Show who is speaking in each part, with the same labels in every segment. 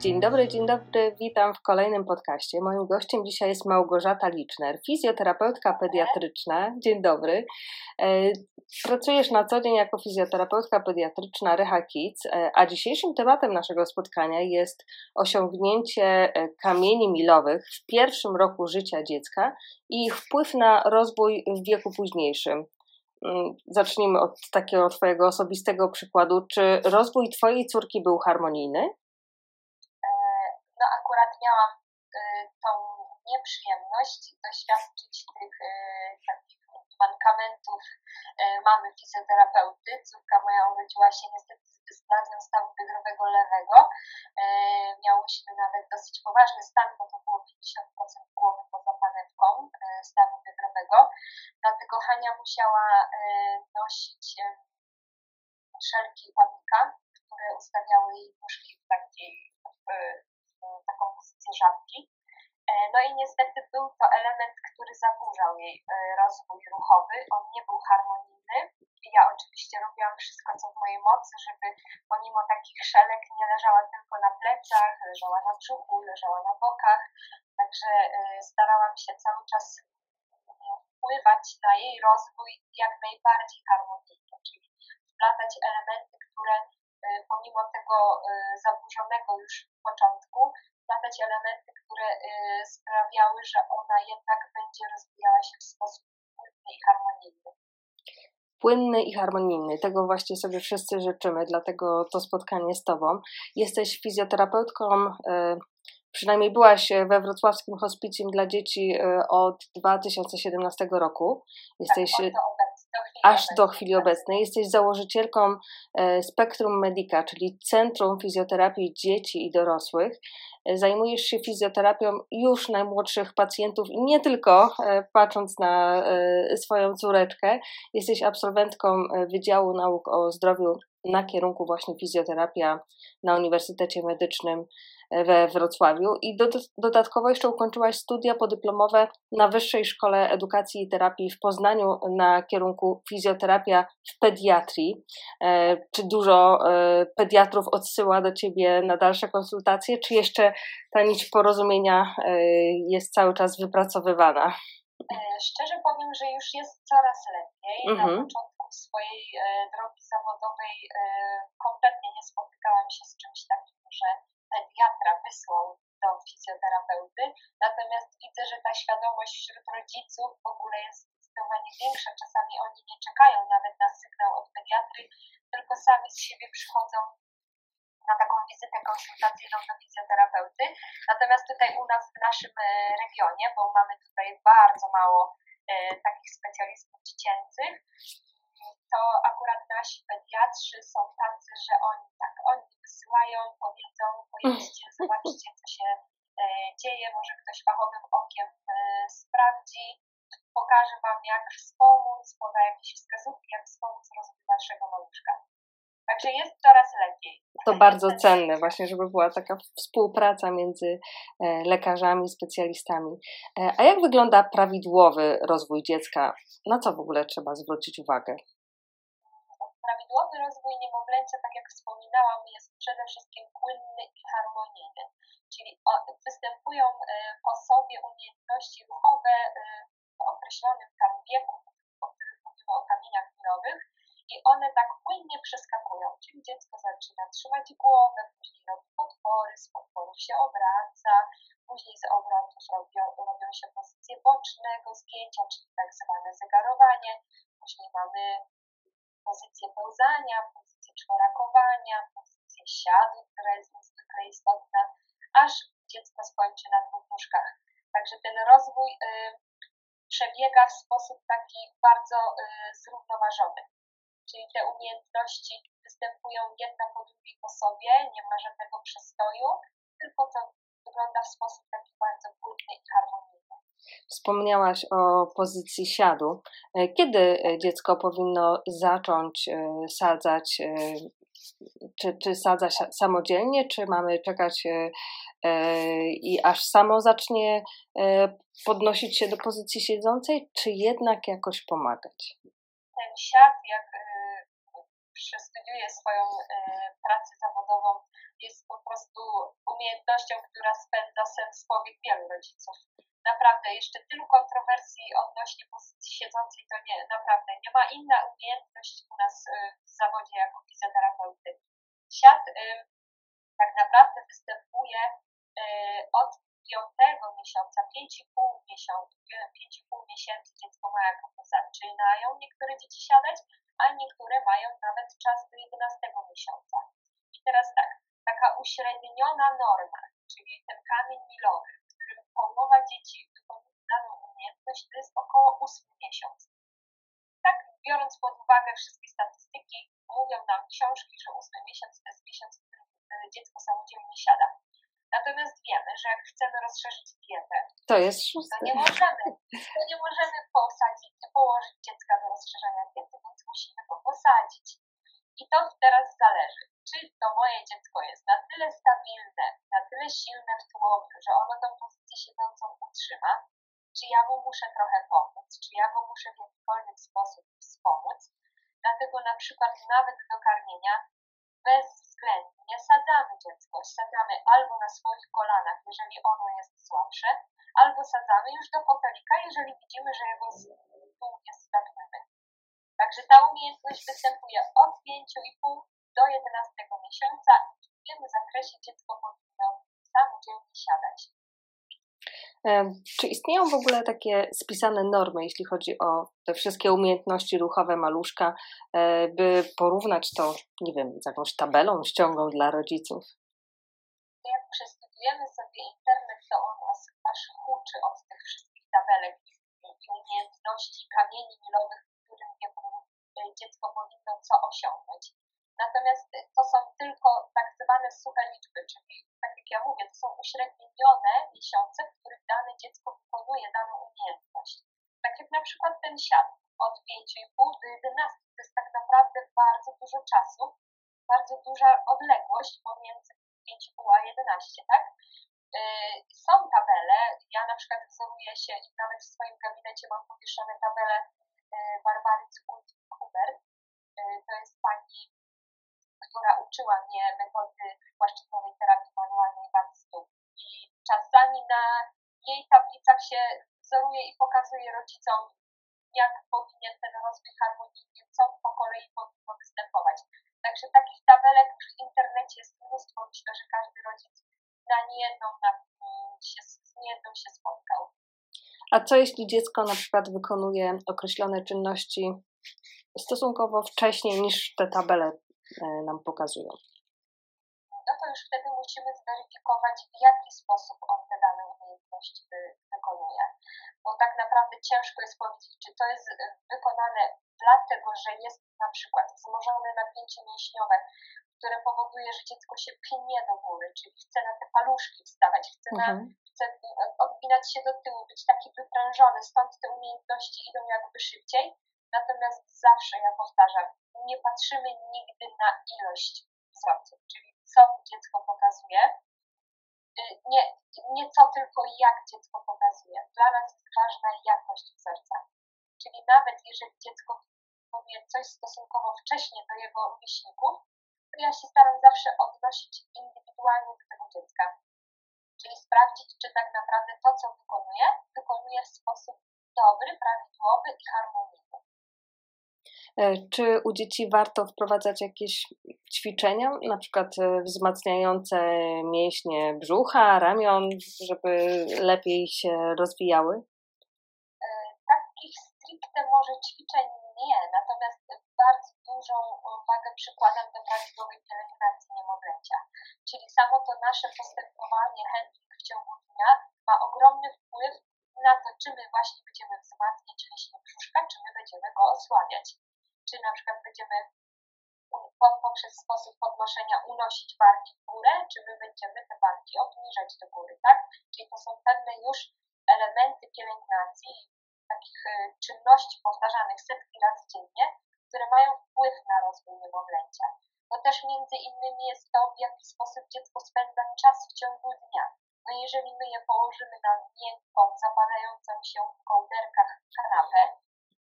Speaker 1: Dzień dobry, dzień dobry, witam w kolejnym podcaście. Moim gościem dzisiaj jest Małgorzata Liczner, fizjoterapeutka pediatryczna. Dzień dobry. E, pracujesz na co dzień jako fizjoterapeutka pediatryczna Reha Kids, e, a dzisiejszym tematem naszego spotkania jest osiągnięcie e, kamieni milowych w pierwszym roku życia dziecka i ich wpływ na rozwój w wieku późniejszym. Mm, zacznijmy od takiego Twojego osobistego przykładu. Czy rozwój Twojej córki był harmonijny?
Speaker 2: no akurat miałam y, tą nieprzyjemność doświadczyć tych y, takich mankamentów y, mamy fizjoterapeuty. Córka moja urodziła się niestety z nadmią stawu biodrowego lewego. Miałyśmy nawet dosyć poważny stan, bo to było 50% głowy poza panewką stawu biodrowego. Dlatego Hania musiała nosić szelki ładnika, które ustawiały jej nóżki w takiej taką pozycję żabki. E, no i niestety był to element, który zaburzał jej e, rozwój ruchowy. On nie był harmonijny. Ja oczywiście robiłam wszystko, co w mojej mocy, żeby pomimo takich szelek nie leżała tylko na plecach, leżała na brzuchu, leżała na bokach. Także e, starałam się cały czas wpływać na jej rozwój jak najbardziej harmonijnie, czyli wplatać elementy, które pomimo tego zaburzonego już początku, wplatać elementy, które sprawiały, że ona jednak będzie rozwijała się w sposób płynny i harmonijny.
Speaker 1: Płynny i harmonijny. Tego właśnie sobie wszyscy życzymy, dlatego to spotkanie z Tobą. Jesteś fizjoterapeutką, przynajmniej byłaś we wrocławskim hospicjum dla dzieci od 2017 roku. Jesteś
Speaker 2: tak,
Speaker 1: aż do chwili obecnej. Jesteś założycielką e, Spektrum Medica, czyli Centrum Fizjoterapii Dzieci i Dorosłych. E, zajmujesz się fizjoterapią już najmłodszych pacjentów i nie tylko e, patrząc na swoją córeczkę. Jesteś absolwentką Wydziału Nauk o Zdrowiu na kierunku właśnie fizjoterapia na Uniwersytecie Medycznym we Wrocławiu i do, dodatkowo jeszcze ukończyłaś studia podyplomowe na Wyższej Szkole Edukacji i Terapii w Poznaniu na kierunku fizjoterapia w pediatrii. E, czy dużo e, pediatrów odsyła do Ciebie na dalsze konsultacje, czy jeszcze ta nić porozumienia e, jest cały czas wypracowywana?
Speaker 2: Szczerze powiem, że już jest coraz lepiej. Mhm. Na początku swojej drogi zawodowej kompletnie nie spotykałam się z czymś takim, że pediatra wysłał do fizjoterapeuty, natomiast widzę, że ta świadomość wśród rodziców w ogóle jest zdecydowanie większa. Czasami oni nie czekają nawet na sygnał od pediatry, tylko sami z siebie przychodzą na taką wizytę konsultacyjną do fizjoterapeuty. Natomiast tutaj u nas w naszym e, regionie, bo mamy tutaj bardzo mało e, takich specjalistów dziecięcych, to akurat nasi pediatrzy są tacy, że oni tak, oni wysyłają, powiedzą, pojedźcie, zobaczcie, co się e, dzieje, może ktoś fachowym okiem e, sprawdzi, pokaże Wam, jak wspomóc, poda jakieś wskazówki, jak wspomóc rozwój Waszego maluszka. Także jest coraz lepiej.
Speaker 1: To bardzo cenne, właśnie, żeby była taka współpraca między e, lekarzami, specjalistami. A jak wygląda prawidłowy rozwój dziecka? Na co w ogóle trzeba zwrócić uwagę?
Speaker 2: Prawidłowy rozwój niemowlęcia, tak jak wspominałam, jest przede wszystkim płynny i harmonijny, czyli występują e, po sobie umiejętności ruchowe e, w określonym tam wieku, o którym mówimy o kamieniach milowych, i one tak płynnie przeskakują, czyli dziecko zaczyna trzymać głowę, później robi podpory, z podporów się obraca, później z obrotów robią, robią się pozycje bocznego zgięcia, czyli tak zwane zegarowanie, później mamy pozycję pełzania, pozycję czworakowania, pozycję siadu, która jest niezwykle istotna, aż dziecko skończy na dwóch nóżkach. Także ten rozwój y, przebiega w sposób taki bardzo y, zrównoważony. Czyli te umiejętności występują jedna po drugiej po sobie, nie ma żadnego przestoju, tylko to wygląda w sposób taki bardzo płynny i harmonijny.
Speaker 1: Wspomniałaś o pozycji siadu. E, kiedy e, dziecko powinno zacząć e, sadzać? Czy, czy sadza samodzielnie, czy mamy czekać i aż samo zacznie podnosić się do pozycji siedzącej, czy jednak jakoś pomagać?
Speaker 2: ten siad, jak przestudiuje swoją pracę zawodową, jest po prostu umiejętnością, która spędza sens powiek wielu rodziców. Naprawdę, jeszcze tylu kontrowersji odnośnie pozycji siedzącej, to nie, naprawdę, nie ma inna umiejętność u nas w zawodzie jako fizjoterapeuty. Siad tak naprawdę występuje od piątego miesiąca, 5,5 miesiąca, 5,5 miesięcy dziecko ma jako zaczynają niektóre dzieci siadać, a niektóre mają nawet czas do 11 miesiąca. I teraz tak, taka uśredniona norma, czyli ten kamień milowy, połowa dzieci wykonuje daną umiejętność, to jest około 8 miesiąc. Tak, biorąc pod uwagę wszystkie statystyki, mówią nam książki, że 8 miesiąc to jest miesiąc, w którym e, dziecko samodzielnie siada. Natomiast wiemy, że jak chcemy rozszerzyć dietę,
Speaker 1: to jest szóste.
Speaker 2: To nie możemy, to nie możemy posadzić, położyć dziecka do rozszerzenia diety, więc musimy go posadzić. I to teraz zależy, czy to moje dziecko jest na tyle stabilne, na tyle silne w tułowiu, że ono tą pozycję siedzącą utrzyma, czy ja mu muszę trochę pomóc, czy ja go muszę w jakikolwiek sposób wspomóc. Dlatego na przykład nawet do karmienia bezwzględnie sadzamy dziecko. Sadzamy albo na swoich kolanach, jeżeli ono jest słabsze, albo sadzamy już do fotelika, jeżeli widzimy, że jego stół jest stabilny. Także ta umiejętność występuje od 5,5 do 11 miesiąca i w tym zakresie dziecko powinno samodzielnie siadać.
Speaker 1: Czy istnieją w ogóle takie spisane normy, jeśli chodzi o te wszystkie umiejętności ruchowe maluszka, e, by porównać to, nie wiem, z jakąś tabelą, ściągą dla rodziców?
Speaker 2: Jak przestudiujemy sobie internet, to on nas aż huczy od tych wszystkich tabelek i umiejętności kamieni milowych, w którym wieku e, dziecko powinno co osiągnąć. Natomiast to są tylko tak zwane suche liczby, czyli tak jak ja mówię, to są uśrednione miesiące, w których dane dziecko wykonuje daną umiejętność. Tak jak na przykład ten siat od 5,5 do 11. To jest tak naprawdę bardzo dużo czasu, bardzo duża odległość pomiędzy 5,5 a 11, tak? Y, są tabele, ja na przykład wzoruję się nawet w swoim gabinecie mam powieszone tabele y, Barbary Cukut-Hubert. Y, to jest pani która uczyła mnie metody płaszczyznowej terapii manualnej wad stóp. I czasami na jej tablicach się wzoruje i pokazuje rodzicom, jak powinien ten rozwój harmonijny, co po kolei powinno występować. Także takich tabelek w internecie jest mnóstwo. Myślę, że każdy rodzic na niejedną, na, się, z niejedną się spotkał.
Speaker 1: A co jeśli dziecko na przykład wykonuje określone czynności stosunkowo wcześniej niż te tabele nam pokazują.
Speaker 2: No to już wtedy musimy zweryfikować, w jaki sposób on te dane umiejętności wykonuje. Bo tak naprawdę ciężko jest powiedzieć, czy to jest wykonane dlatego, że jest na przykład wzmożone napięcie mięśniowe, które powoduje, że dziecko się pnie do góry, czyli chce na te paluszki wstawać, chce, na, mhm. chce odbinać się do tyłu, być taki wyprężony, stąd te umiejętności idą jakby szybciej. Natomiast zawsze, ja powtarzam, nie patrzymy nigdy na ilość wzorców, czyli co dziecko pokazuje, y, nie, nie co tylko jak dziecko pokazuje. Dla nas jest ważna jakość wzorca. Czyli nawet jeżeli dziecko powie coś stosunkowo wcześnie do jego myślników, to ja się staram zawsze odnosić indywidualnie do tego dziecka. Czyli sprawdzić, czy tak naprawdę to, co wykonuje, wykonuje w sposób dobry, prawidłowy i harmonijny.
Speaker 1: E, czy u dzieci warto wprowadzać jakieś ćwiczenia, na przykład e, wzmacniające mięśnie brzucha, ramion, żeby lepiej się rozwijały?
Speaker 2: E, takich stricte może ćwiczeń nie, natomiast bardzo dużą uwagę przykładam do prawidłowej pielęgnacji niemowlęcia. Czyli samo to nasze postępowanie, handling w ciągu dnia ma ogromny wpływ na to, czy my właśnie będziemy wzmacniać mięśnie brzuszka, czy my będziemy go osłabiać czy na przykład będziemy poprzez sposób podnoszenia unosić barki w górę, czy my będziemy te barki obniżać do góry, tak? Czyli to są pewne już elementy pielęgnacji, takich y, czynności powtarzanych setki razy dziennie, które mają wpływ na rozwój niemowlęcia. Bo też między innymi jest to, w jaki sposób dziecko spędza czas w ciągu dnia. No jeżeli my je położymy na miękką, zapadającą się w kołderkach kanapę,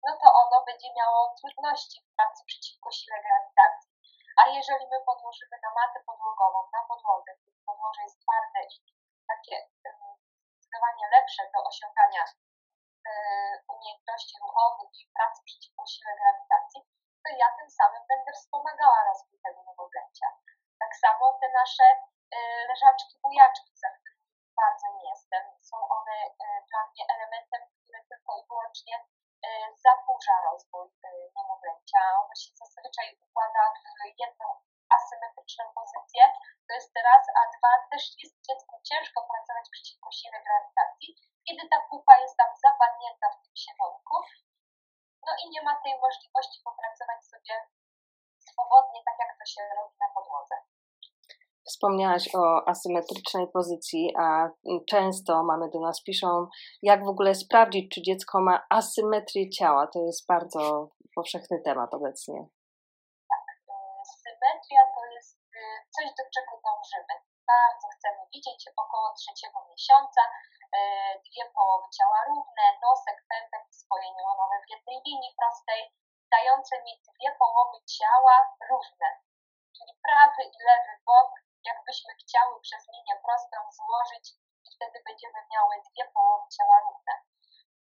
Speaker 2: no to ono będzie miało trudności w pracy przeciwko sile grawitacji. A jeżeli my podłożymy na matę podłogową, na podłodze, podłoże jest twarde i takie zdecydowanie lepsze do osiągania e, umiejętności ruchowych i pracy przeciwko sile grawitacji, to ja tym samym będę wspomagała rozwój tego nowoglęcia. Tak samo te nasze e, leżaczki, bujaczki, za którymi bardzo nie jestem, są one e, dla mnie elementem, który tylko i wyłącznie zaburza rozwój niemowlęcia. Ono się zazwyczaj układa w jedną asymetryczną pozycję, to jest raz, a dwa też jest dziecku ciężko pracować przeciwko sile grawitacji, kiedy ta pupa jest tam zapadnięta w tym siewonku, no i nie ma tej możliwości popracować sobie swobodnie, tak jak to się robi na podłodze.
Speaker 1: Wspomniałaś o asymetrycznej pozycji, a często mamy do nas piszą, jak w ogóle sprawdzić, czy dziecko ma asymetrię ciała. To jest bardzo powszechny temat obecnie.
Speaker 2: Tak, y, symetria to jest y, coś, do czego dążymy. Bardzo chcemy widzieć około trzeciego miesiąca y, dwie połowy ciała równe, nosek, pępek i swoje neuronowe w jednej linii prostej, dające mi dwie połowy ciała równe, czyli prawy i lewy bok jakbyśmy chciały przez linię prostą złożyć i wtedy będziemy miały dwie połowy ciała równe.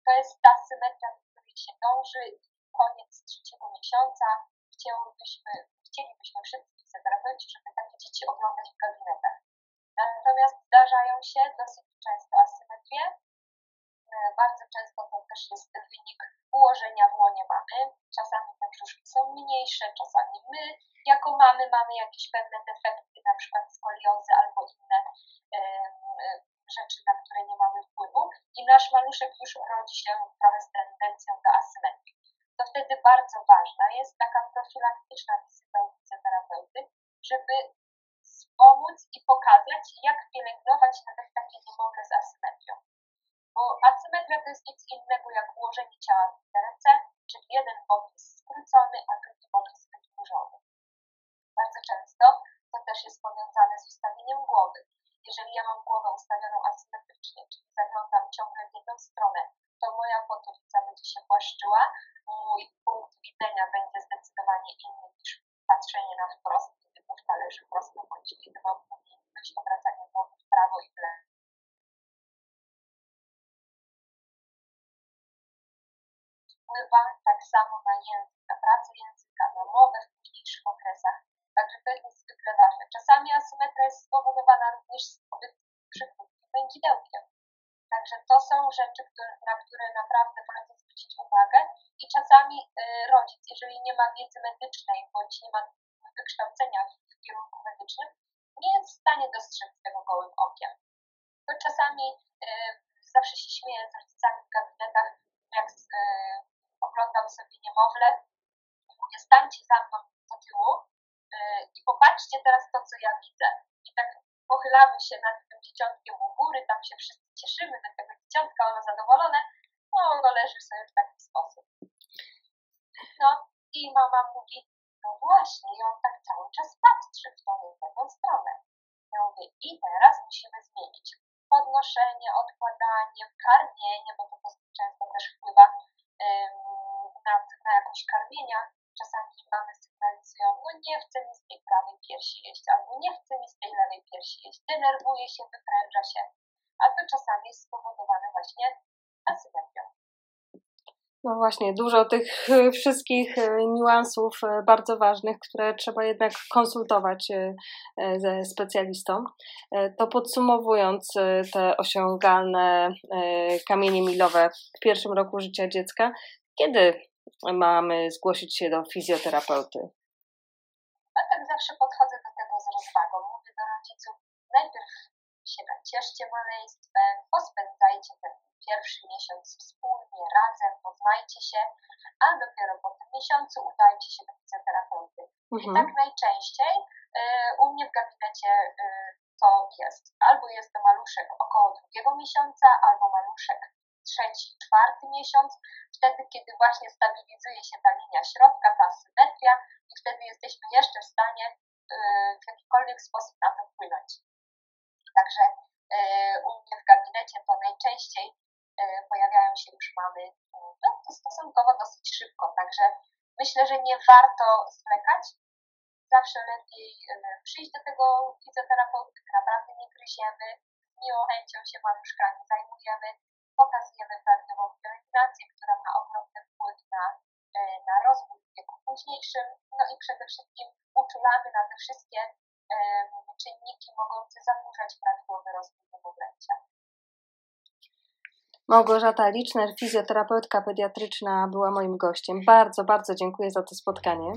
Speaker 2: To jest ta symetria, do której się dąży i koniec trzeciego miesiąca chcielibyśmy, chcielibyśmy wszyscy fizjoterapeuci, żeby takie dzieci oglądać w gabinetach. Natomiast zdarzają się dosyć często asymetrie. E, bardzo często to też jest wynik ułożenia w łonie mamy. Czasami te brzuszki są mniejsze, czasami my jako mamy mamy jakieś pewne defekty, na przykład skoliozy albo inne rzeczy, na które nie mamy wpływu i nasz maluszek już rodzi się trochę z tendencją do asymetrii. To wtedy bardzo ważna jest taka profilaktyczna wizyta u fizjoterapeuty, żeby wspomóc i pokazać, jak pielęgnować nawet takie niemowlę z asymetrią. Bo asymetria to jest nic innego jak ułożenie ciała w literce, czyli jeden jest skrócony, a drugi jest wydłużony. Bardzo często to też jest powiązane z ustawieniem głowy. Jeżeli ja mam głowę ustawioną asymetrycznie, czyli zaglądam ciągle w jedną stronę, to moja potylica będzie się płaszczyła, mój punkt widzenia będzie zdecydowanie inny niż patrzenie na wprost, kiedy główka leży prosto, bądź kiedy mam samo na język, na pracę języka, na mowę w późniejszych okresach. Także to jest niezwykle ważne. Czasami asymetria jest spowodowana również przykrótkim wędzidełkiem. Także to są rzeczy, które, na które naprawdę warto zwrócić uwagę i czasami y, rodzic, jeżeli nie ma wiedzy medycznej stańcie za mną do tyłu y, i popatrzcie teraz to, co ja widzę. I tak pochylamy się nad tym dzieciątkiem u góry, tam się wszyscy cieszymy do tego dzieciątka, ono zadowolone, no ono leży sobie w taki sposób. No i mama mówi, no właśnie, on tak cały czas patrzy w tą jedną stronę. Ja mówię, i teraz musimy zmienić podnoszenie, odkładanie, karmienie, bo to często też wpływa na, na jakość karmienia. Czasami mamy sygnalizują, no nie chce mi z tej prawej piersi jeść, albo nie chce mi z tej lewej piersi jeść, denerwuje się, wypręża się, a to czasami jest spowodowane właśnie asymetrią.
Speaker 1: No właśnie, dużo tych e, wszystkich e, niuansów e, bardzo ważnych, które trzeba jednak konsultować ze specjalistą. To podsumowując te osiągalne kamienie milowe w pierwszym roku życia dziecka, kiedy mamy zgłosić się do fizjoterapeuty?
Speaker 2: Ja tak zawsze podchodzę do tego z rozwagą. Mówię do rodziców, najpierw się nacieszcie maleństwem, pospędzajcie ten pierwszy miesiąc wspólnie, razem, poznajcie się, a dopiero po tym miesiącu udajcie się do fizjoterapeuty. Mhm. I tak najczęściej y, u mnie w gabinecie y, to jest. Albo jest to maluszek około drugiego miesiąca, albo maluszek trzeci, czwarty miesiąc, wtedy, kiedy właśnie stabilizuje się ta linia środka, ta symetria i wtedy jesteśmy jeszcze w stanie y, w jakikolwiek sposób na to wpłynąć. Także y, u mnie w gabinecie to najczęściej pojawiają się już mamy no, stosunkowo dosyć szybko, także myślę, że nie warto zwlekać. Zawsze lepiej przyjść do tego fizjoterapeuty, naprawdę nie gryziemy, miłą chęcią się maluszkami zajmujemy, pokazujemy prawidłową pielęgnację, która ma ogromny wpływ na, na rozwój w wieku późniejszym, no i przede wszystkim uczulamy na te wszystkie czynniki mogące zaburzać prawidłowy rozwój niemowlęcia.
Speaker 1: Małgorzata Liczner, fizjoterapeutka pediatryczna, była moim gościem. Bardzo, bardzo dziękuję za to spotkanie.